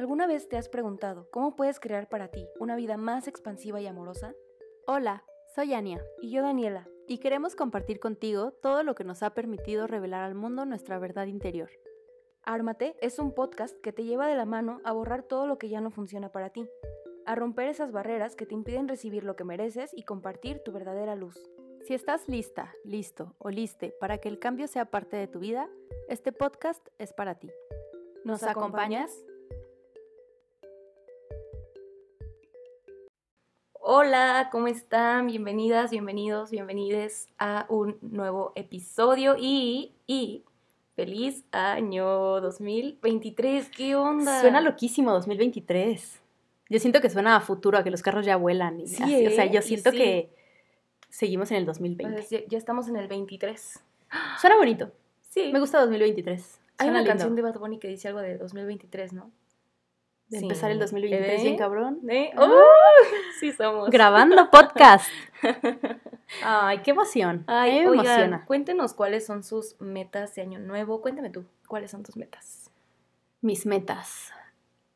¿Alguna vez te has preguntado cómo puedes crear para ti una vida más expansiva y amorosa? Hola, soy Ania Y yo, Daniela. y queremos compartir contigo todo lo que nos ha permitido revelar al mundo nuestra verdad interior. Ármate es un podcast que te lleva de la mano a borrar todo lo que ya no funciona para ti, a romper esas barreras que te impiden recibir lo que mereces y compartir tu verdadera luz. Si estás lista, listo o liste para que el cambio sea parte de tu vida, este podcast es para ti. ¿Nos, ¿Nos acompañas? Hola, ¿cómo están? Bienvenidas, bienvenidos, bienvenides a un nuevo episodio y, y feliz año 2023. ¿Qué onda? Suena loquísimo 2023. Yo siento que suena a futuro, a que los carros ya vuelan. Y Sí, así. O sea, ¿eh? yo siento sí. que seguimos en el O 2020. sea, ya, ya estamos en el 23. Suena bonito. Sí. Me gusta 2023. Hay una lindo. canción de Bad Bunny que dice algo de 2023, ¿no? De Sí. empezar el 2023 ¿Eh? bien cabrón. ¿Eh? ¡Oh! Sí somos. Grabando podcast. Ay, qué emoción. Ay, me oigan, emociona. cuéntenos cuáles son sus metas de año nuevo. Cuéntame tú, ¿cuáles son tus metas? Mis metas.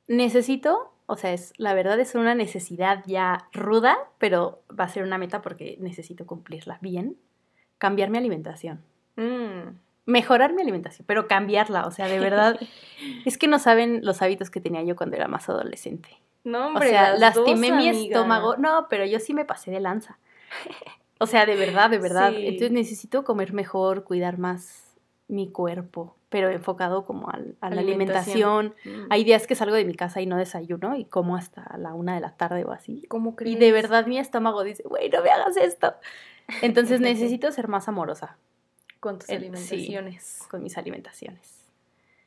Necesito, o sea, es la verdad es una necesidad ya ruda, pero va a ser una meta porque necesito cumplirla bien. Cambiar mi alimentación. Mm. Mejorar mi alimentación, pero cambiarla, o sea, de verdad. es que no saben los hábitos que tenía yo cuando era más adolescente. No, O hombre, sea, las lastimé dos, mi amiga. estómago. No, pero yo sí me pasé de lanza. O sea, de verdad, de verdad. Sí. Entonces necesito comer mejor, cuidar más mi cuerpo, pero enfocado como al- a la Alimentación. alimentación. Mm. Hay días que salgo de mi casa y no desayuno y como hasta la una de la tarde o así. ¿Cómo crees? Y de verdad mi estómago dice, güey, no me hagas esto. Entonces necesito ser más amorosa Con tus el- sí. alimentaciones. con mis alimentaciones.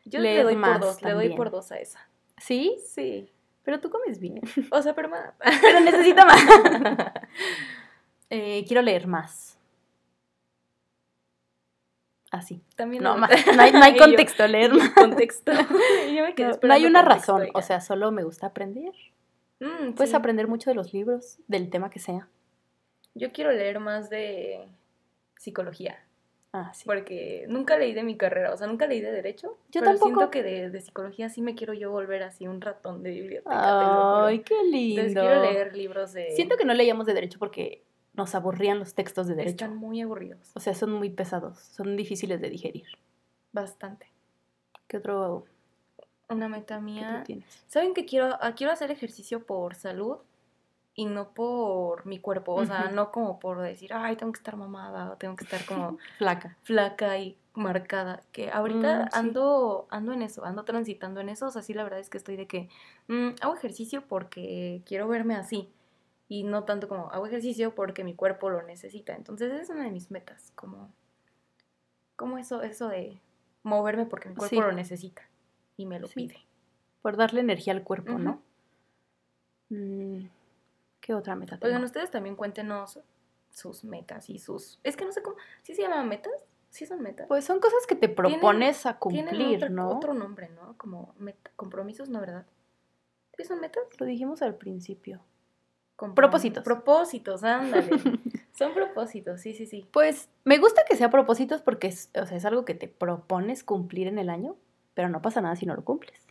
Yo le doy por dos, le doy por dos a esa. ¿Sí? Sí. Pero tú comes bien. O sea, pero más. Pero necesito más. Eh, quiero leer más. Así. También No, más. No hay, no hay contexto, leer más. contexto. Yo me quedé No, hay una razón, o sea, solo me gusta aprender. Mm, Puedes sí. aprender mucho de los libros, del tema que sea. Yo quiero leer más de psicología. Ah, sí. Porque nunca leí de mi carrera, o sea, nunca leí de derecho. Yo pero tampoco. siento que de, de psicología sí me quiero yo volver así un ratón de biblioteca. Ay, qué lindo. Entonces quiero leer libros de. Siento que no leíamos de derecho porque nos aburrían los textos de derecho. están muy aburridos. O sea, son muy pesados, son difíciles de digerir. Bastante. ¿Qué otro Una meta qué mía. tienes? ¿Saben que quiero, ah, quiero hacer ejercicio por salud y no por mi cuerpo? O sea, no como por decir, ay, tengo que estar mamada o tengo que estar como Flaca. flaca y marcada. Que ahorita Mm, sí. ando, ando en eso, ando transitando en eso. O sea, sí, la verdad es que estoy de que mm, hago ejercicio porque quiero verme así. Y no tanto como hago ejercicio porque mi cuerpo lo necesita. Entonces, es una de mis metas. Como, como eso, eso de moverme porque mi cuerpo Sí. lo necesita y me lo Sí. pide. Por darle energía al cuerpo. ¿no? Mm, ¿Qué otra meta Oigan, tengo? ustedes también cuéntenos sus metas y sus... Es que no sé cómo... ¿Sí se llaman metas? ¿Sí son metas? Pues son cosas que te propones a Tienen cumplir, otro, ¿no? otro nombre, ¿no? Como meta- compromisos, ¿no, verdad? ¿Sí son metas? Lo dijimos al principio. Comprom- Propósitos. Propósitos, ándale. son propósitos, sí, sí, sí. Pues me gusta que sea propósitos porque es, o sea, es algo que te propones cumplir en el año, pero no pasa nada si no lo cumples.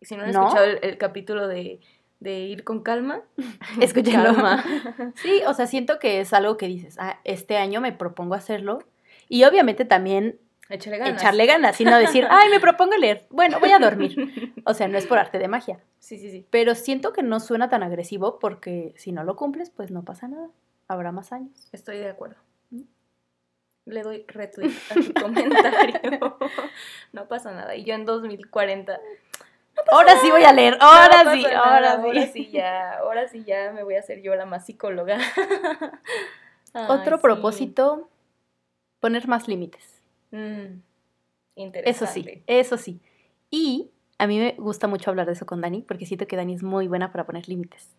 Y si no han ¿No? escuchado el, el capítulo de, de ir con calma, Escúchenlo. calma. Sí, o sea, siento que es algo que dices, ah, este año me propongo hacerlo. Y obviamente también Échale ganas. echarle ganas y no decir, ay, me propongo leer. Bueno, voy a dormir. O sea, no es por arte de magia. Sí, sí, sí. Pero siento que no suena tan agresivo porque si no lo cumples, pues no pasa nada. Habrá más años. Estoy de acuerdo. ¿Mm? Le doy retweet a tu comentario. no pasa nada. Y yo en 2040 Ahora sí voy a leer, ahora sí, nada, ahora Ahora sí. ya, ahora sí ya me voy a hacer yo la más psicóloga. Ay, Otro sí. propósito, poner más límites. Mm, Eso sí, interesante. eso sí. Y a mí me gusta mucho hablar de eso con Dani, porque siento que Dani es muy buena para poner límites.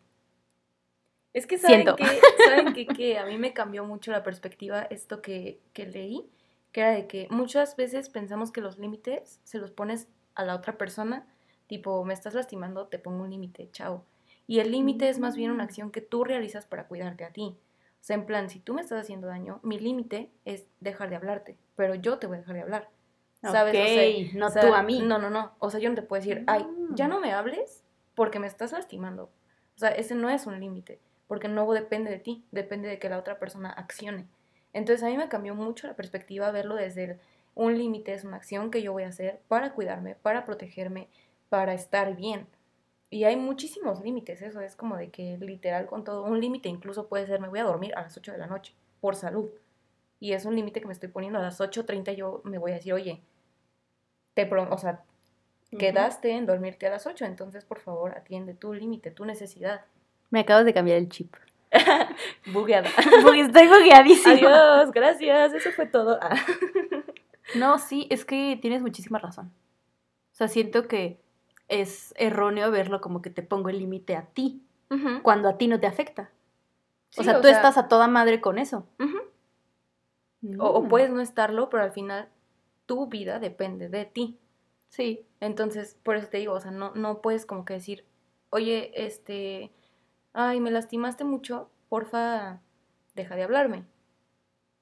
Es que saben Siento. que, saben que, que a mí me cambió mucho la perspectiva esto que, que leí, que era de que muchas veces pensamos que los límites se los pones a la otra persona, tipo, me estás lastimando, te pongo un límite, chao. Y el límite es más bien una Mm. acción que tú realizas para cuidarte a ti. O sea, en plan, si tú me estás haciendo daño, mi límite es dejar de hablarte, pero yo te voy a dejar de hablar. ¿Sabes? O sea, no o sea, tú a mí. No, no, no. O sea, yo no te puedo decir, ay, ya Mm. no me hables porque me estás lastimando. O sea, ese no es un límite, porque no depende de ti, depende de que la otra persona accione. Entonces a mí me cambió mucho la perspectiva verlo desde el, un límite es una acción que yo voy a hacer para cuidarme, para protegerme, para estar bien. Y hay muchísimos límites, eso es como de que literal con todo, un límite incluso puede ser me voy a dormir a las 8 de la noche por salud. Y es un límite que me estoy poniendo a las 8.30 yo me voy a decir, oye, te pro- o sea, quedaste en dormirte a las 8, entonces por favor atiende tu límite, tu necesidad. Me acabas de cambiar el chip. Bugueada. Porque estoy bugueadísima. Adiós, gracias, eso fue todo. Ah. No, sí, es que tienes muchísima razón. O sea, siento que es erróneo verlo como que te pongo el límite a ti, cuando a ti no te afecta. Sí, o sea, tú estás a toda madre con eso. o, o puedes no estarlo, pero al final tu vida depende de ti. Sí, Entonces, por eso te digo, o sea, no, no puedes como que decir, oye, este, ay, me lastimaste mucho, porfa, deja de hablarme.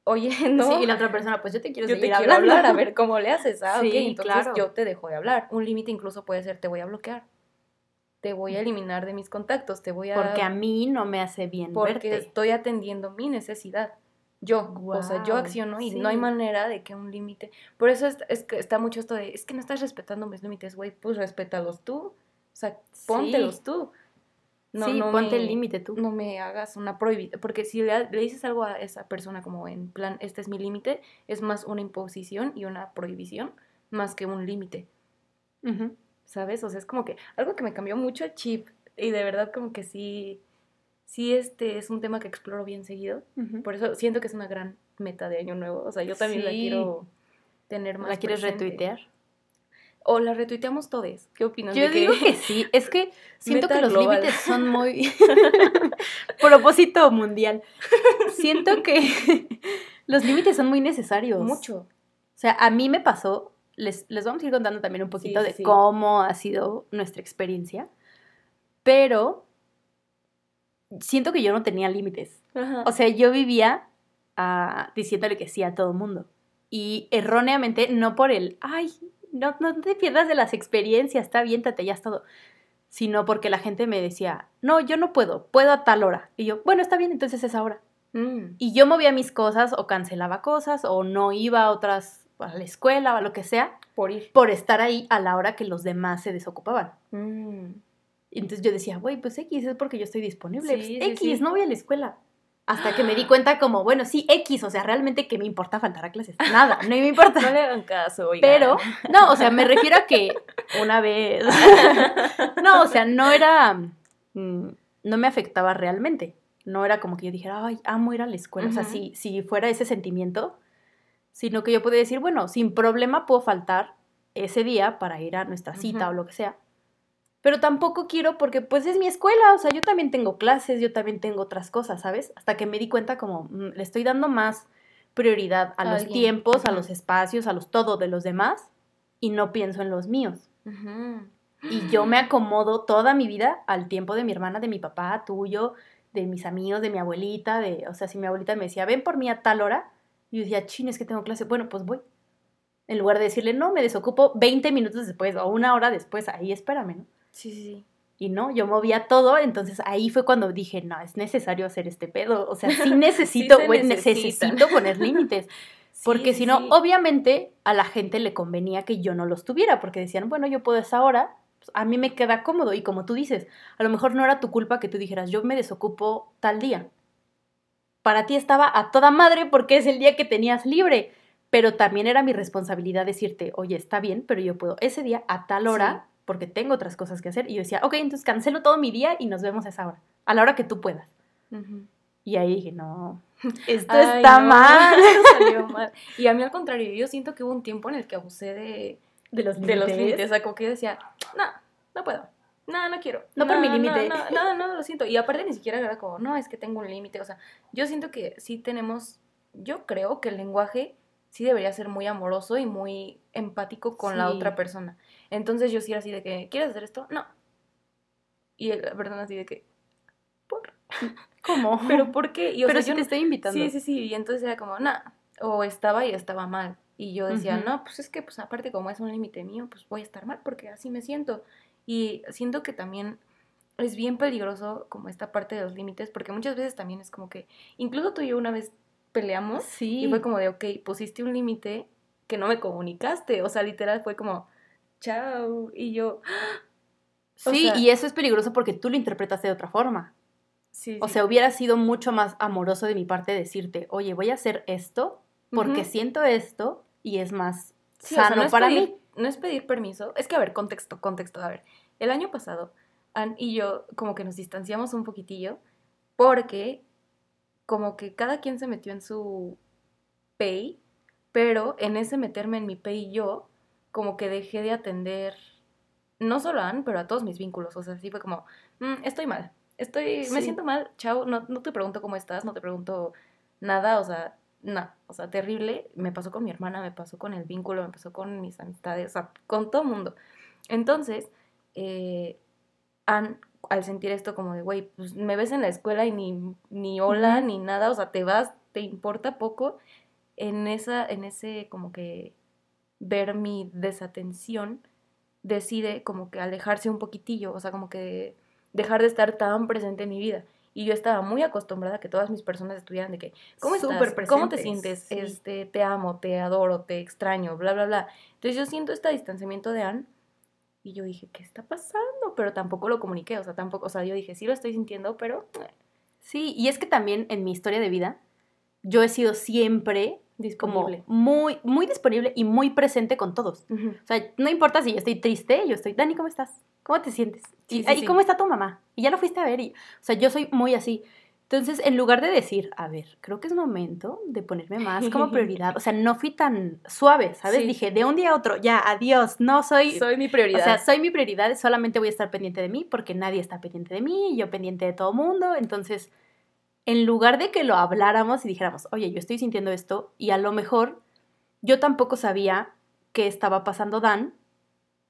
Oye, no, Sí, y la otra persona, pues yo te quiero yo te seguir quiero hablando. hablar, a ver cómo le haces. Ah, ok, Sí, entonces claro. yo te dejo de hablar. Un límite incluso puede ser, te voy a bloquear, te voy a eliminar de mis contactos, te voy a... Porque a mí no me hace bien porque verte. estoy atendiendo mi necesidad. Yo, o sea, yo acciono y no hay sí. manera de que un límite. Por eso es, es que está mucho esto de, es que no estás respetando mis límites, güey, pues respétalos tú. O sea, póntelos tú. Sí, ponte me- el límite tú. No me hagas una prohibición. Porque si le, le dices algo a esa persona como en plan, este es mi límite, es más una imposición y una prohibición más que un límite. ¿sabes? O sea, es como que algo que me cambió mucho el chip y de verdad como que sí, sí este es un tema que exploro bien seguido. Por eso siento que es una gran meta de año nuevo. O sea, yo también la quiero tener más ¿La quieres presente. retuitear? O la retuiteamos todos. ¿Qué opinas? Yo de que- digo que sí, es que siento Meta que los global. límites son muy propósito mundial. Siento que los límites son muy necesarios. mucho. O sea, a mí me pasó, les, les vamos a ir contando también un poquito Sí, de sí. cómo ha sido nuestra experiencia, pero siento que yo no tenía límites. Ajá. O sea, yo vivía ah, diciéndole que sí a todo mundo. Y erróneamente, no por el, ay, no, no te pierdas de las experiencias, está aviéntate, ya es todo. Sino porque la gente me decía, no, yo no puedo, puedo a tal hora. Y yo, bueno, está bien, entonces es ahora. Mm. Y yo movía mis cosas o cancelaba cosas o no iba a otras, a la escuela o a lo que sea, Por ir. por estar ahí a la hora que los demás se desocupaban. Mm. Y entonces yo decía, güey, pues X es porque yo estoy disponible. Sí, Pues, sí, X, sí. no voy a la escuela. Hasta que me di cuenta como, bueno, sí, X, o sea, realmente que me importa faltar a clases. Nada, no me importa. No le hagan caso, oigan. Pero, no, o sea, me refiero a que una vez. no, o sea, no era. mm, No me afectaba realmente. No era como que yo dijera, ay, amo ir a la escuela. O sea, si, si fuera ese sentimiento, sino que yo podía decir, bueno, sin problema puedo faltar ese día para ir a nuestra cita o lo que sea. Pero tampoco quiero porque pues es mi escuela, o sea, yo también tengo clases, yo también tengo otras cosas, ¿sabes? Hasta que me di cuenta como mm, le estoy dando más prioridad a los Alguien, tiempos, a los espacios, a los todo de los demás y no pienso en los míos. Y yo me acomodo toda mi vida al tiempo de mi hermana, de mi papá, tuyo, de mis amigos, de mi abuelita, de, o sea, si mi abuelita me decía, ven por mí a tal hora, y yo decía, chin, es que tengo clase, bueno, pues voy. En lugar de decirle, no, me desocupo 20 minutos después o una hora después, ahí espérame, ¿no? Sí, sí, sí. Y no, yo movía todo, entonces ahí fue cuando dije, no, es necesario hacer este pedo, o sea, sí necesito, güey, necesitan. necesito poner límites. Porque Sí, si sí, no, sí. obviamente a la gente le convenía que yo no los tuviera, porque decían, bueno, yo puedo esa hora, pues, a mí me queda cómodo. Y como tú dices, a lo mejor no era tu culpa que tú dijeras, yo me desocupo tal día. Para ti estaba a toda madre porque es el día que tenías libre, pero también era mi responsabilidad decirte, oye, está bien, pero yo puedo ese día a tal hora porque tengo otras cosas que hacer. Y yo decía, ok, entonces cancelo todo mi día y nos vemos a esa hora, a la hora que tú puedas. Ujú. Y ahí dije, no, esto Ay, está no, mal. salió mal. Y a mí al contrario, yo siento que hubo un tiempo en el que abusé de, De los de los límites. O sea, como que yo decía, no, no puedo. No, no quiero. No por mi límite. No, no, no, no, lo siento. Y aparte ni siquiera era como, no, es que tengo un límite. O sea, yo siento que sí tenemos, yo creo que el lenguaje sí debería ser muy amoroso y muy empático con la Sí. otra persona. Entonces yo sí era así de que, ¿quieres hacer esto? No. Y la persona así de que, ¿por? ¿Cómo? ¿Pero por qué? Y, o Pero sea, sí yo te no- estoy invitando. Sí, sí, sí. Y entonces era como, nah. O estaba y estaba mal. Y yo decía, Ujú. no, pues es que, pues aparte como es un límite mío, pues voy a estar mal porque así me siento. Y siento que también es bien peligroso como esta parte de los límites, porque muchas veces también es como que, incluso tú y yo una vez peleamos Sí. y fue como de, ok, pusiste un límite que no me comunicaste. O sea, literal fue como, chao. Y yo, o Sí, sea- y eso es peligroso porque tú lo interpretas de otra forma. sí, O sí. sea, hubiera sido mucho más amoroso de mi parte decirte, oye, voy a hacer esto porque siento esto y es más Sí, o sea, sano no es para pedir- mí. No es pedir permiso. Es que, a ver, contexto, contexto. A ver, el año pasado, Ann y yo como que nos distanciamos un poquitillo porque como que cada quien se metió en su pay, pero en ese meterme en mi pay yo, como que dejé de atender, no solo a Ann, pero a todos mis vínculos. O sea, sí fue como, "Mm, estoy mal, estoy, me siento mal, chao, no, no te pregunto cómo estás, no te pregunto nada, o sea, no, o sea, terrible. Me pasó con mi hermana, me pasó con el vínculo, me pasó con mis amistades, o sea, con todo el mundo. Entonces, eh, Ann, al sentir esto como de, güey, pues me ves en la escuela y ni, ni hola, ni nada, o sea, te vas, te importa poco, en esa, en ese como que ver mi desatención, decide como que alejarse un poquitillo, o sea, como que dejar de estar tan presente en mi vida. Y yo estaba muy acostumbrada a que todas mis personas estuvieran de que, ¿cómo estás? ¿Cómo te sientes? sí. Este, te amo, te adoro, te extraño, bla, bla, bla. Entonces yo siento este distanciamiento de Anne y yo dije, ¿qué está pasando? Pero tampoco lo comuniqué, o sea, tampoco, o sea, yo dije, sí lo estoy sintiendo, pero eh, Sí, y es que también en mi historia de vida, yo he sido siempre como disponible. muy, muy disponible y muy presente con todos. O sea, no importa si yo estoy triste, yo estoy, Dani, ¿cómo estás? ¿Cómo te sientes? Sí, y, sí, "Ay, sí. ¿cómo está tu mamá? Y ya lo fuiste a ver. Y, o sea, yo soy muy así. Entonces, en lugar de decir, a ver, creo que es momento de ponerme más como prioridad, o sea, no fui tan suave, ¿sabes? Sí. Dije, de un día a otro, ya, adiós, no soy, Soy mi prioridad. o sea, soy mi prioridad, solamente voy a estar pendiente de mí porque nadie está pendiente de mí, y yo pendiente de todo mundo. Entonces, en lugar de que lo habláramos y dijéramos, oye, yo estoy sintiendo esto, y a lo mejor yo tampoco sabía qué estaba pasando Dan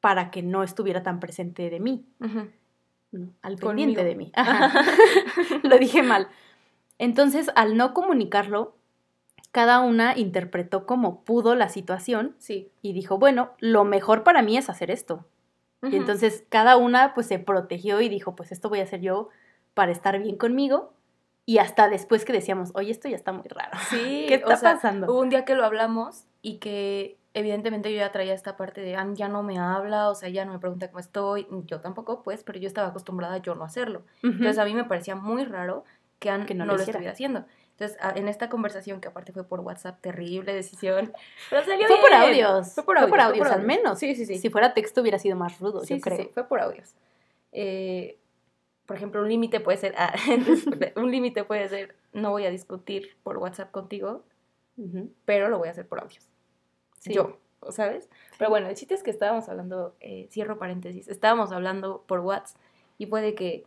para que no estuviera tan presente de mí, al Conmigo. pendiente de mí. Ajá. lo dije mal. Entonces, al no comunicarlo, cada una interpretó como pudo la situación Sí. y dijo, bueno, lo mejor para mí es hacer esto. Y entonces cada una pues se protegió y dijo, pues esto voy a hacer yo para estar bien conmigo. Y hasta después que decíamos, oye, esto ya está muy raro. Sí, ¿Qué está o sea, pasando? Hubo un día que lo hablamos y que evidentemente yo ya traía esta parte de, "Ann ya no me habla, o sea, ya no me pregunta cómo estoy, yo tampoco, pues, pero yo estaba acostumbrada a yo no hacerlo. Entonces a mí me parecía muy raro que Ann Que no no, lo estuviera haciendo. Entonces, en esta conversación, que aparte fue por WhatsApp, terrible decisión, pero salió Fue por audios. Fue por audios, fue audios, por al audios. menos. Sí, sí, sí. Si fuera texto hubiera sido más rudo, Sí, yo sí, creo. sí, fue por audios. Eh, por ejemplo, un límite puede ser, ah, un límite puede ser, no voy a discutir por WhatsApp contigo, pero lo voy a hacer por audios. Sí. Yo, ¿sabes? Pero bueno, el chiste es que estábamos hablando, eh, cierro paréntesis, estábamos hablando por WhatsApp y fue de que,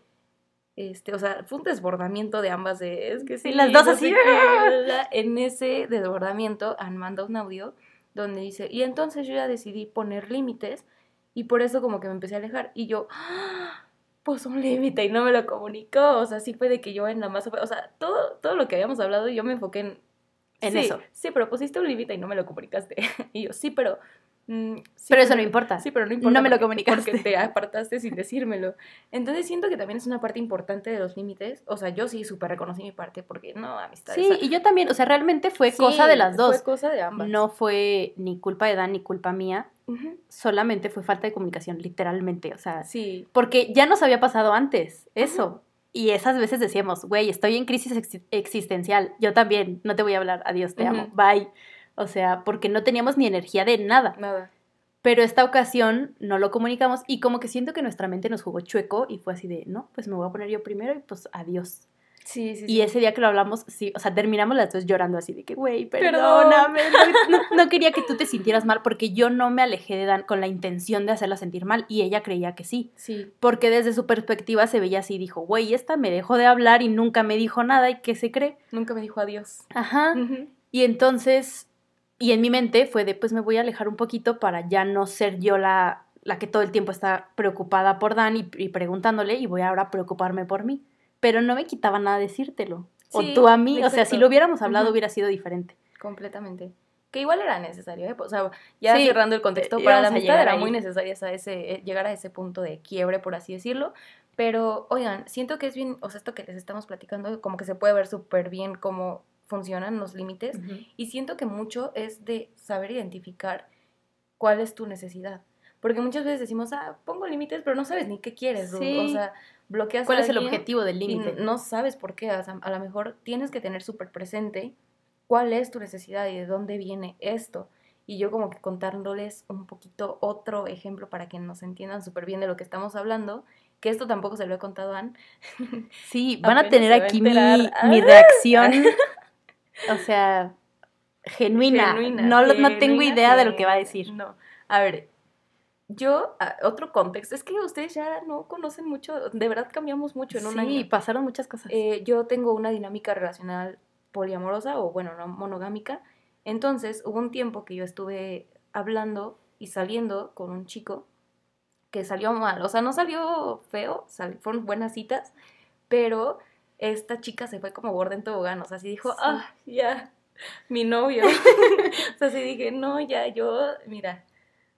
este, o sea, fue un desbordamiento de ambas de, es que sí, las dos no así. En ese desbordamiento, Ann manda un audio donde dice, y entonces yo ya decidí poner límites y por eso como que me empecé a alejar y yo, ¡ah! Pues un límite y no me lo comunicó, o sea, sí fue de que yo en la masa, o sea, todo, todo lo que habíamos hablado yo me enfoqué en... En sí, eso. Sí, pero pusiste un límite y no me lo comunicaste. y yo, sí, pero... mm, sí, Pero eso no importa. Sí, pero no importa. No me lo comunicaste. Porque te apartaste sin decírmelo. Entonces siento que también es una parte importante de los límites. O sea, yo sí súper reconocí mi parte porque no, amistad. Sí, y yo también, o sea, realmente fue cosa de las dos. Fue cosa de ambas. No fue ni culpa de Dan ni culpa mía, solamente fue falta de comunicación, literalmente. O sea, Sí. porque ya nos había pasado antes, eso. Y esas veces decíamos, güey, estoy en crisis ex- existencial, yo también, no te voy a hablar, adiós, te amo, bye. O sea, porque no teníamos ni energía de nada. Nada. Pero esta ocasión no lo comunicamos y como que siento que nuestra mente nos jugó chueco y fue así de, no, pues me voy a poner yo primero y pues adiós. Sí, sí, sí. Y ese día que lo hablamos, sí, o sea, terminamos las dos llorando así de que, güey, Perdón. perdóname, no, no- no quería que tú te sintieras mal porque yo no me alejé de Dan con la intención de hacerla sentir mal y ella creía que sí. Sí. Porque desde su perspectiva se veía así, dijo, güey, esta me dejó de hablar y nunca me dijo nada y qué se cree. Nunca me dijo adiós. Ajá. Y entonces, y en mi mente fue de, pues me voy a alejar un poquito para ya no ser yo la, la que todo el tiempo está preocupada por Dan y, y preguntándole y voy ahora a preocuparme por mí. Pero no me quitaba nada decírtelo. o Sí, tú a mí, o sea, si lo hubiéramos hablado hubiera sido diferente. Completamente. que igual era necesario, ¿eh? O sea, ya Sí, cerrando el contexto, eh, para la a amistad llegar era ahí. muy necesaria esa- ese, eh, llegar a ese punto de quiebre, por así decirlo. Pero, oigan, siento que es bien, o sea, esto que les estamos platicando, como que se puede ver súper bien cómo funcionan los límites. Y siento que mucho es de saber identificar cuál es tu necesidad. Porque muchas veces decimos, ah, pongo límites, pero no sabes ni qué quieres. O sea, bloqueas ¿Cuál a es el objetivo del límite? no sabes por qué. O sea, a lo mejor tienes que tener súper presente cuál es tu necesidad y de dónde viene esto. Y yo como que contándoles un poquito otro ejemplo para que nos entiendan súper bien de lo que estamos hablando, que esto tampoco se lo he contado a Ann. Sí, van a tener a aquí mi ¡Ah! reacción, o sea, genuina. Genuina, no, tengo genuina, idea de lo que va a decir. No. A ver, yo, otro contexto, es que ustedes ya no conocen mucho, de verdad cambiamos mucho en un sí, año. pasaron muchas cosas. Eh, yo tengo una dinámica relacional poliamorosa o bueno, no monogámica. Entonces hubo un tiempo que yo estuve hablando y saliendo con un chico que salió mal. O sea, no salió feo, sal- fueron buenas citas, pero esta chica se fue como gorda en tobogán. O sea, sí dijo, Sí. ah, ya, mi novio. o sea, sí dije, no, ya, yo, mira,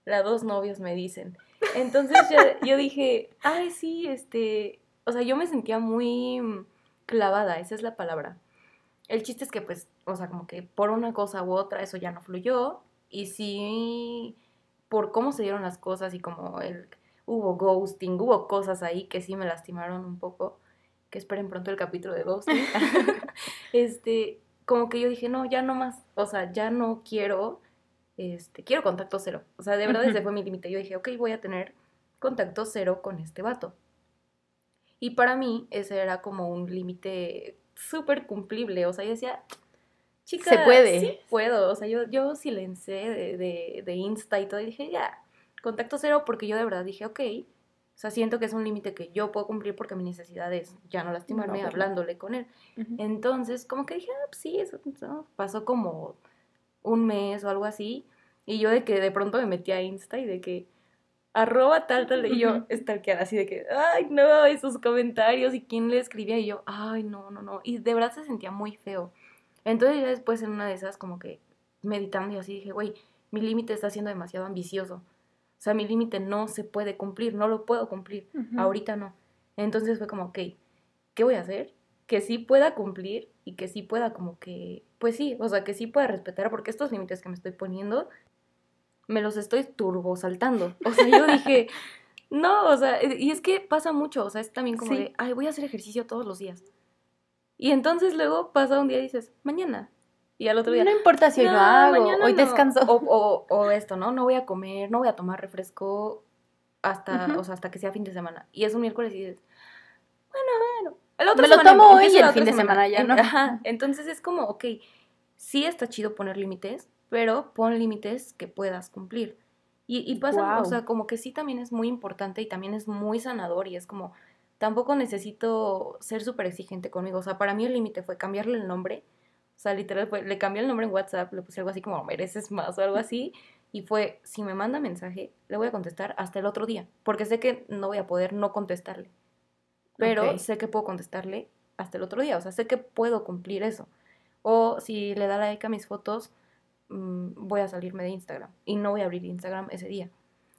las dos novios me dicen. Entonces ya- yo dije, ay, sí, este, o sea, yo me sentía muy clavada, esa es la palabra. El chiste es que, pues, o sea, como que por una cosa u otra eso ya no fluyó. Y sí, por cómo se dieron las cosas y como el, hubo ghosting, hubo cosas ahí que sí me lastimaron un poco. Que esperen pronto el capítulo de ghosting. este, como que yo dije, no, ya no más. O sea, ya no quiero, este, quiero contacto cero. O sea, de verdad ese Ujú. fue mi límite. Yo dije, ok, voy a tener contacto cero con este vato. Y para mí ese era como un límite súper cumplible. O sea, yo decía, chica, Se puede. sí puedo. O sea, yo, yo silencié de, de, de Insta y todo y dije, ya, contacto cero porque yo de verdad dije, ok. O sea, siento que es un límite que yo puedo cumplir porque mi necesidad es ya no lastimarme No, hablándole con él. Entonces, como que dije, ah, pues sí, eso pasó como un mes o algo así. Y yo de que de pronto me metí a Insta y de que arroba tal, tal, y yo stalkear así de que, ay, no, esos comentarios y quién le escribía y yo, ay, no, no, no. Y de verdad se sentía muy feo. Entonces ya después en una de esas como que meditando y así dije, güey, mi límite está siendo demasiado ambicioso. O sea, mi límite no se puede cumplir, no lo puedo cumplir. Ahorita no. Entonces fue como, ok, ¿qué voy a hacer? Que sí pueda cumplir y que sí pueda como que, pues sí, o sea, que sí pueda respetar, porque estos límites que me estoy poniendo, me los estoy turbo saltando. O sea, yo dije, no, o sea, y es que pasa mucho, o sea, es también como Sí. de, ay, voy a hacer ejercicio todos los días. Y entonces luego pasa un día y dices, mañana. Y al otro día, No importa si hoy no, "No, hago, hoy no". descanso. O, o- o esto, ¿no? No voy a comer, no voy a tomar refresco hasta, Ujú. o sea, hasta que sea fin de semana. Y es un miércoles y dices, bueno, bueno. La otra Me lo semana tomo hoy y el fin de semana ya, En- ¿no? Ajá. Entonces es como, ok, sí está chido poner límites, pero pon límites que puedas cumplir. Y, y pasa, o Guau. sea, como que sí también es muy importante y también es muy sanador y es como, tampoco necesito ser súper exigente conmigo. O sea, para mí el límite fue cambiarle el nombre. O sea, literal, fue, le cambié el nombre en WhatsApp, le puse algo así como mereces más o algo así. Y fue, si me manda mensaje, le voy a contestar hasta el otro día. Porque sé que no voy a poder no contestarle. Pero sé que puedo contestarle hasta el otro día. O sea, sé que puedo cumplir eso. O si le da like a mis fotos, mm, voy a salirme de Instagram. Y no voy a abrir Instagram ese día.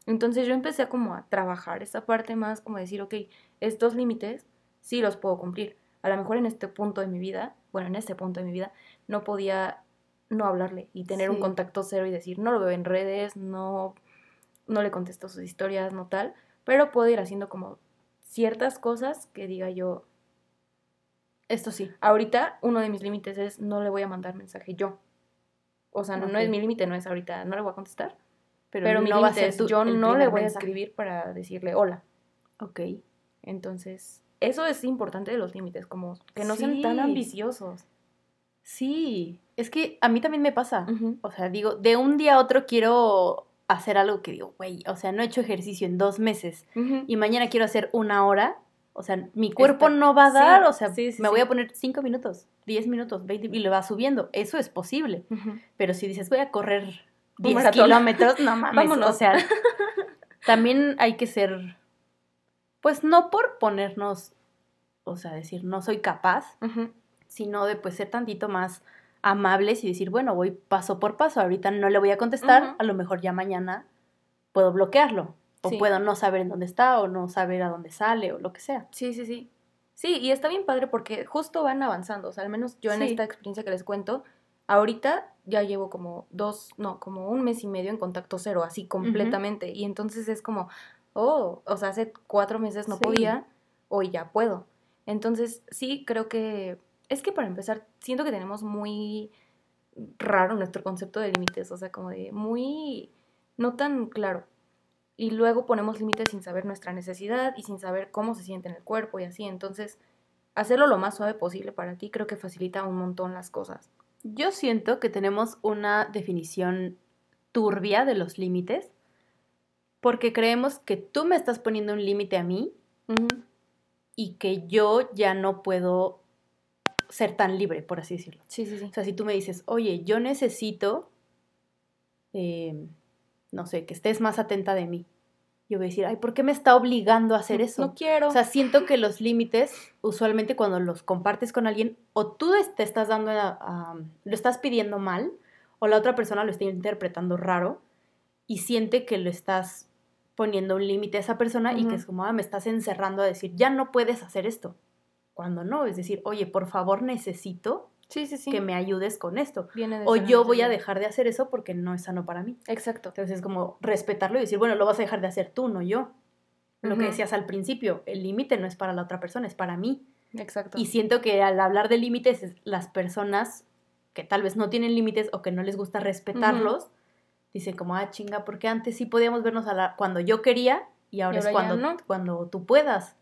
Entonces yo empecé como a trabajar esa parte más, como decir, ok, estos límites sí los puedo cumplir. A lo mejor en este punto de mi vida, bueno, en este punto de mi vida, no podía no hablarle y tener un contacto cero y decir, no lo veo en redes, no, no le contesto sus historias, no tal, pero puedo ir haciendo como ciertas cosas que diga yo, Esto sí. ahorita uno de mis límites es no le voy a mandar mensaje yo. O sea, no, no es mi límite, no es ahorita, no le voy a contestar. Pero, Pero, mi no límite es yo no le voy a escribir para decirle hola. Ok. Entonces, eso es importante de los límites, como que no sean tan ambiciosos. Sí, es que a mí también me pasa. O sea, digo, de un día a otro quiero hacer algo que digo, güey, o sea, no he hecho ejercicio en dos meses y mañana quiero hacer una hora. O sea, mi cuerpo Está- no va a sí, dar, o sea, sí, sí, me voy a poner cinco minutos, diez minutos, 20 y le va subiendo. Eso es posible. Pero si dices, voy a correr Un 10 maratón. kilómetros, no mames. Vámonos. O sea, también hay que ser, pues no por ponernos, o sea, decir, no soy capaz, sino de pues ser tantito más amables y decir, bueno, voy paso por paso, ahorita no le voy a contestar, a lo mejor ya mañana puedo bloquearlo, o Sí. puedo no saber en dónde está, o no saber a dónde sale, o lo que sea. Sí, sí, sí. Sí, y está bien padre porque justo van avanzando. O sea, al menos yo en Sí. esta experiencia que les cuento, ahorita ya llevo como dos, no, como un mes y medio en contacto cero, así completamente. Y entonces es como, oh, o sea, hace cuatro meses no Sí. podía, hoy ya puedo. Entonces, sí, creo que, es que para empezar, siento que tenemos muy raro nuestro concepto de límites, o sea, como de muy, no tan claro. Y luego ponemos límites sin saber nuestra necesidad y sin saber cómo se siente en el cuerpo y así. Entonces, hacerlo lo más suave posible para ti creo que facilita un montón las cosas. Yo siento que tenemos una definición turbia de los límites, porque creemos que tú me estás poniendo un límite a mí y que yo ya no puedo ser tan libre, por así decirlo. Sí, sí, sí. O sea, si tú me dices, oye, yo necesito, eh, no sé, que estés más atenta de mí. Yo voy a decir, ay, ¿por qué me está obligando a hacer eso? No quiero. O sea, siento que los límites, usualmente cuando los compartes con alguien, o tú te estás dando, a- a- lo estás pidiendo mal, o la otra persona lo está interpretando raro, y siente que lo estás poniendo un límite a esa persona y que es como, ah, me estás encerrando a decir, ya no puedes hacer esto. Cuando no, es decir, oye, por favor necesito sí, sí, sí. que me ayudes con esto. O yo voy a dejar de hacer eso porque no es sano para mí. Exacto. Entonces es como respetarlo y decir, bueno, lo vas a dejar de hacer tú, no yo. Lo que decías al principio, el límite no es para la otra persona, es para mí. Exacto. Y siento que al hablar de límites, es- las personas que tal vez no tienen límites o que no les gusta respetarlos, dicen como, ah, chinga, porque antes sí podíamos vernos a la- cuando yo quería y ahora, Y es ahora cuando, no. cuando tú puedas.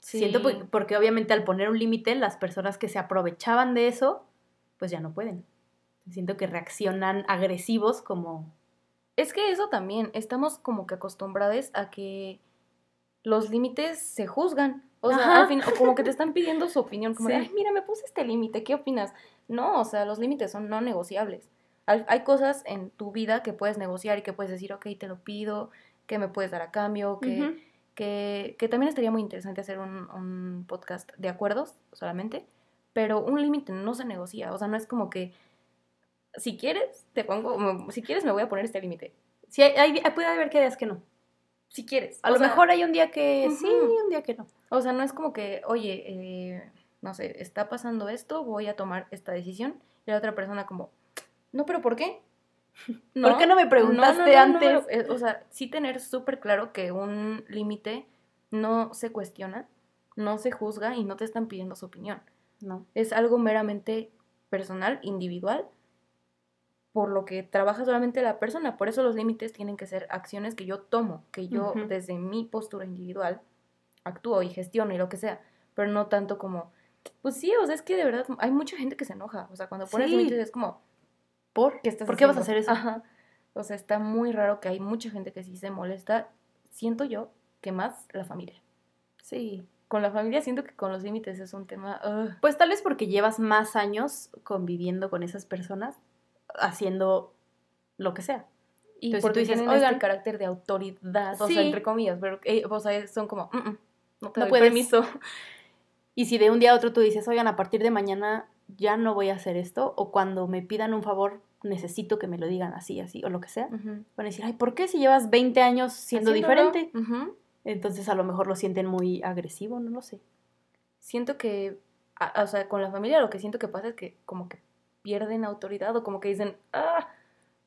Siento Sí. porque obviamente al poner un límite, las personas que se aprovechaban de eso, pues ya no pueden. Siento que reaccionan agresivos como... Es que eso también, estamos como que acostumbrados a que los límites se juzgan. O sea, Ajá. al fin, o como que te están pidiendo su opinión, como de, ay, mira, me puse este límite, ¿qué opinas? No, o sea, los límites son no negociables. Hay cosas en tu vida que puedes negociar y que puedes decir, ok, te lo pido, que me puedes dar a cambio, que, que, que también estaría muy interesante hacer un, un podcast de acuerdos solamente, pero un límite no se negocia, o sea, no es como que si quieres, te pongo, si quieres me voy a poner este límite, Sí, hay, hay- puede haber que días que no. si quieres. A O lo sea, mejor hay un día que sí, un día que no. O sea, no es como que, oye, eh, no sé, está pasando esto, voy a tomar esta decisión, y la otra persona como, no, pero ¿por qué? ¿Por qué no me preguntaste antes? eh, o sea, sí tener súper claro que un límite no se cuestiona, no se juzga y no te están pidiendo su opinión. No. Es algo meramente personal, individual, por lo que trabaja solamente la persona. Por eso los límites tienen que ser acciones que yo tomo, que yo desde mi postura individual actúo y gestiono y lo que sea, pero no tanto como, pues sí, o sea, es que de verdad hay mucha gente que se enoja, o sea, cuando pones Sí. límites es como, ¿Por? ¿qué estás ¿Por qué vas a hacer eso? Ajá. O sea, está muy raro que hay mucha gente que sí se molesta, siento yo, que más la familia. Sí. Con la familia siento que con los límites es un tema. Pues tal vez porque llevas más años conviviendo con esas personas, haciendo lo que sea. Y Entonces, porque tú dices, tienen "Oigan". este carácter de autoridad, o Sí. sea, entre comillas, pero eh, o sea, son como, "Mm, mm, no te No doy puedes. permiso. Y si de un día a otro tú dices, oigan, a partir de mañana ya no voy a hacer esto, o cuando me pidan un favor, necesito que me lo digan así, así, o lo que sea, van a decir, ay, ¿por qué si llevas 20 años siendo Haciéndolo. diferente? Entonces a lo mejor lo sienten muy agresivo, no lo sé. Siento que, a- o sea, con la familia lo que siento que pasa es que como que pierden autoridad o como que dicen, ah,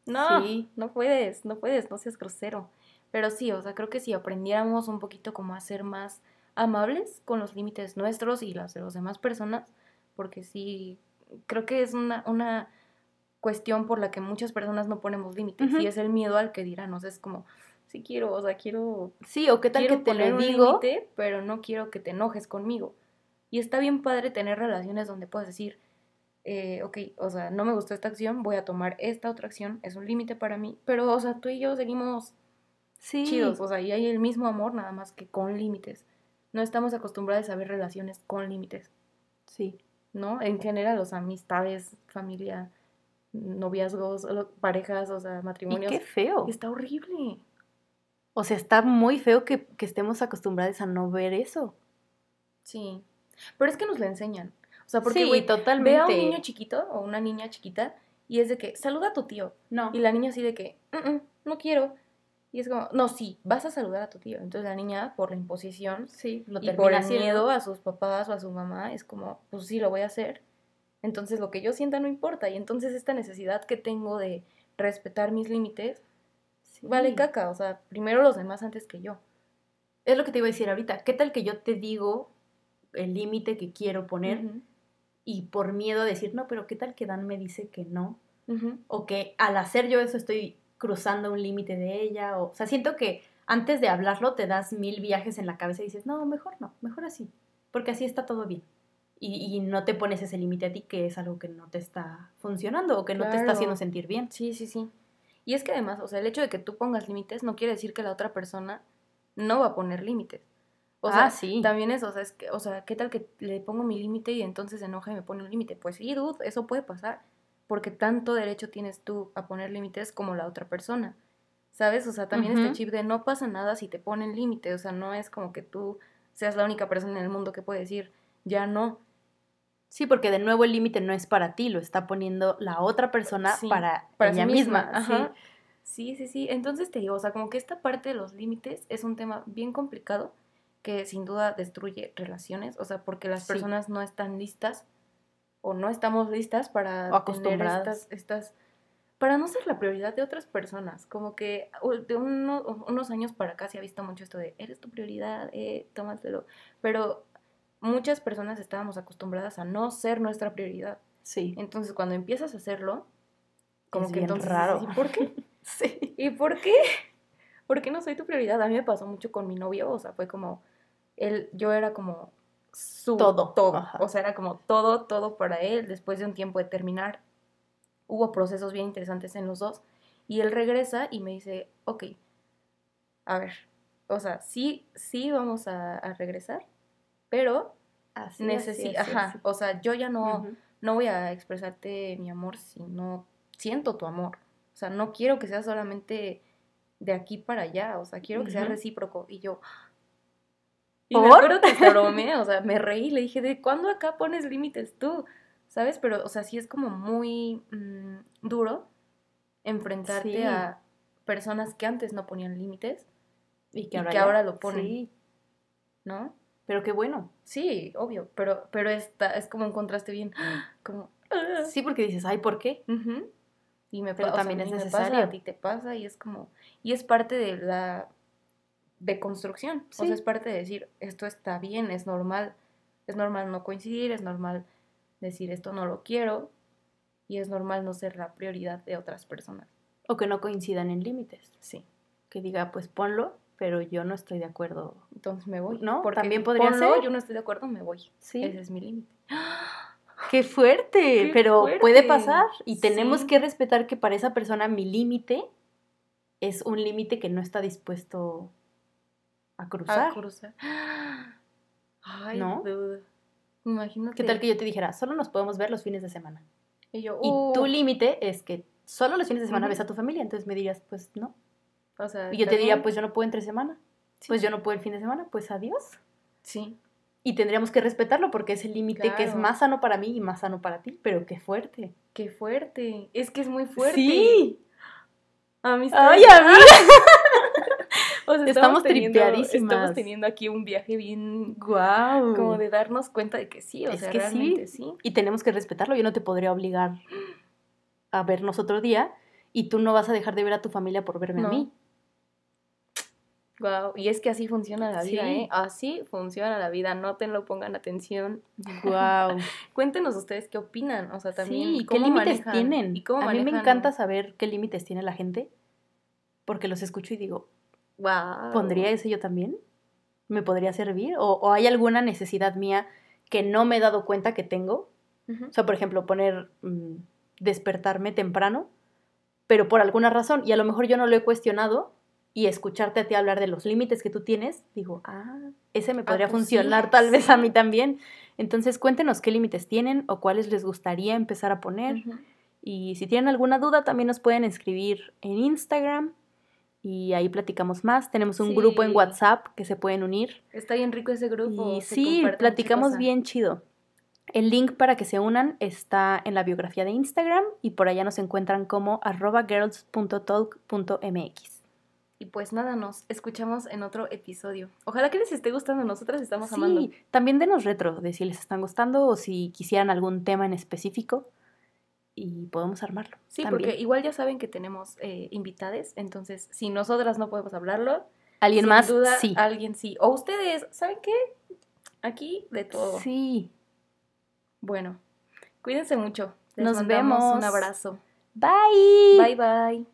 no, Sí. no puedes, no puedes, no seas grosero. Pero sí, o sea, creo que si aprendiéramos un poquito como a ser más amables con los límites nuestros y los de las demás personas, porque sí, creo que es una, una cuestión por la que muchas personas no ponemos límites y es el miedo al que dirán, o sea, es como, sí quiero, o sea, quiero Sí, o qué tal que te lo digo. pero no quiero que te enojes conmigo. Y está bien padre tener relaciones donde puedes decir, eh, ok, o sea, no me gustó esta acción, voy a tomar esta otra acción, es un límite para mí, pero, o sea, tú y yo seguimos Sí. chidos, o sea, y hay el mismo amor, nada más que con límites. No estamos acostumbrados a ver relaciones con límites, Sí. ¿No? En general, los amistades, familia, noviazgos, parejas, o sea, Y matrimonios. qué feo. Está horrible. O sea, está muy feo que, que estemos acostumbrados a no ver eso. Sí, pero es que nos lo enseñan. O sea, porque, sí, güey, totalmente. ve a un niño chiquito o una niña chiquita y es de que, saluda a tu tío. No. Y la niña así de que, "Mm, mm, no quiero. Y es como, no, sí, vas a saludar a tu tío. Entonces la niña, por la imposición Sí, lo y por el miedo a sus papás o a su mamá, es como, pues sí, lo voy a hacer. Entonces lo que yo sienta no importa. Y entonces esta necesidad que tengo de respetar mis límites, Sí. vale caca. O sea, primero los demás antes que yo. Es lo que te iba a decir ahorita. ¿Qué tal que yo te digo el límite que quiero poner y por miedo a decir, no, pero qué tal que Dan me dice que no? O que al hacer yo eso estoy cruzando un límite de ella. O, o sea, siento que antes de hablarlo te das mil viajes en la cabeza y dices, no, mejor no, mejor así. Porque así está todo bien. Y, y no te pones ese límite a ti que es algo que no te está funcionando o que no te está haciendo sentir bien. Sí, sí, sí. Y es que además, o sea, el hecho de que tú pongas límites no quiere decir que la otra persona no va a poner límites. O sea, ah, sí. también es, o sea, es que, o sea, ¿qué tal que le pongo mi límite y entonces se enoja y me pone un límite? Pues sí, dude, eso puede pasar. Porque tanto derecho tienes tú a poner límites como la otra persona. ¿Sabes? O sea, también este chip de no pasa nada si te ponen límite. O sea, no es como que tú seas la única persona en el mundo que puede decir, ya no. Sí, porque de nuevo el límite no es para ti, lo está poniendo la otra persona Sí, para, para ella sí misma. misma, sí. Sí, sí, sí. Entonces te digo, o sea, como que esta parte de los límites es un tema bien complicado que sin duda destruye relaciones, o sea, porque las Sí. personas no están listas o no estamos listas para O tener acostumbradas. estas, estas, para no ser la prioridad de otras personas. Como que de uno- unos años para acá se ha visto mucho esto de, eres tu prioridad, eh, tómatelo. Pero muchas personas estábamos acostumbradas a no ser nuestra prioridad. Sí. Entonces, cuando empiezas a hacerlo, como Es que bien entonces, raro. ¿y por qué? Sí. ¿Y por qué? ¿Por qué no soy tu prioridad? A mí me pasó mucho con mi novio, o sea, fue como, él, yo era como su Todo, todo, ajá. o sea, era como todo, todo para él, después de un tiempo de terminar, hubo procesos bien interesantes en los dos, y él regresa y me dice, ok, a ver, o sea, sí, sí vamos a, a regresar, pero necesito, ajá, o sea, yo ya no, no voy a expresarte mi amor si no siento tu amor. O sea, no quiero que sea solamente de aquí para allá, o sea, quiero que sea recíproco. Y yo... Y me ¿Por? acuerdo que o sea, me reí, le dije, ¿de cuándo acá pones límites tú? ¿Sabes? Pero, o sea, sí es como muy mm, duro enfrentarte Sí. a personas que antes no ponían límites, Y que y ahora, que ya- ahora lo ponen. Sí, ¿no? pero qué bueno. Sí, obvio, pero, pero está, es como un contraste bien, como... "Ah". Sí, porque dices, ay, ¿por qué? Y me Pero sea, también es me necesario. pasa, a ti te pasa y es como y es parte de la de construcción, o Sí. sea, es parte de decir, esto está bien, es normal, es normal no coincidir, es normal decir esto no lo quiero y es normal no ser la prioridad de otras personas. O que no coincidan en límites. Sí. Que diga, pues ponlo, pero yo no estoy de acuerdo. Entonces me voy, ¿No? Porque También podría ponlo, ser. yo no estoy de acuerdo, me voy. Sí. Ese es mi límite. ¡Qué fuerte! ¡Qué pero fuerte! puede pasar y tenemos Sí. que respetar que para esa persona mi límite es un límite que no está dispuesto a cruzar. A cruzar. Ay, ¿No? dude. Imagínate. ¿Qué tal que yo te dijera, solo nos podemos ver los fines de semana? Y yo, Y tu "Uf". límite es que solo los fines de semana ves a tu familia, entonces me dirías, pues no. O sea, Y yo te diría, bien. pues yo no puedo entre semana. Sí. Pues yo no puedo el fin de semana, pues adiós. Sí. Y tendríamos que respetarlo porque es el límite que es más sano para mí y más sano para ti, pero qué fuerte. Qué fuerte. Es que es muy fuerte. Sí. A mí Ay, a mí. O sea, Estamos teniendo- tripeadísimas. Estamos teniendo aquí un viaje bien Guau. como de darnos cuenta de que sí, o Es sea, que realmente sí. Y tenemos que respetarlo. Yo no te podría obligar a vernos otro día y tú no vas a dejar de ver a tu familia por verme a No. mí. Wow. Y es que así funciona la vida, Sí. ¿eh? Así funciona la vida. Nótenlo, pongan atención. Guau. Cuéntenos ustedes qué opinan. O sea, también. Sí, ¿qué límites tienen? Y cómo a mí me encanta saber qué límites tiene la gente porque los escucho y digo, Guau. ¿pondría ese yo también? ¿Me podría servir? ¿O, o hay alguna necesidad mía que no me he dado cuenta que tengo? O sea, por ejemplo, poner mm, despertarme temprano, pero por alguna razón, y a lo mejor yo no lo he cuestionado, y escucharte a ti hablar de los límites que tú tienes, digo, ah, ese me podría pues sí, funcionar tal vez a mí también. Entonces, cuéntenos qué límites tienen o cuáles les gustaría empezar a poner. Y si tienen alguna duda, también nos pueden escribir en Instagram y ahí platicamos más. Tenemos un grupo en Sí. WhatsApp que se pueden unir. Está bien rico ese grupo. Y sí, platicamos bien chido. El link para que se unan está en la biografía de Instagram y por allá nos encuentran como arroba girls.talk.mx. Y pues nada, nos escuchamos en otro episodio. Ojalá que les esté gustando, nosotras estamos amando. Sí, también denos retro de si les están gustando o si quisieran algún tema en específico y podemos armarlo. Sí, también. porque igual ya saben que tenemos eh, invitades, entonces si nosotras no podemos hablarlo, ¿Alguien sin más? duda, sí. alguien sí. O ustedes, ¿saben qué? Aquí de todo. Sí. Bueno, cuídense mucho. Les Nos vemos. Un abrazo. Bye. Bye bye.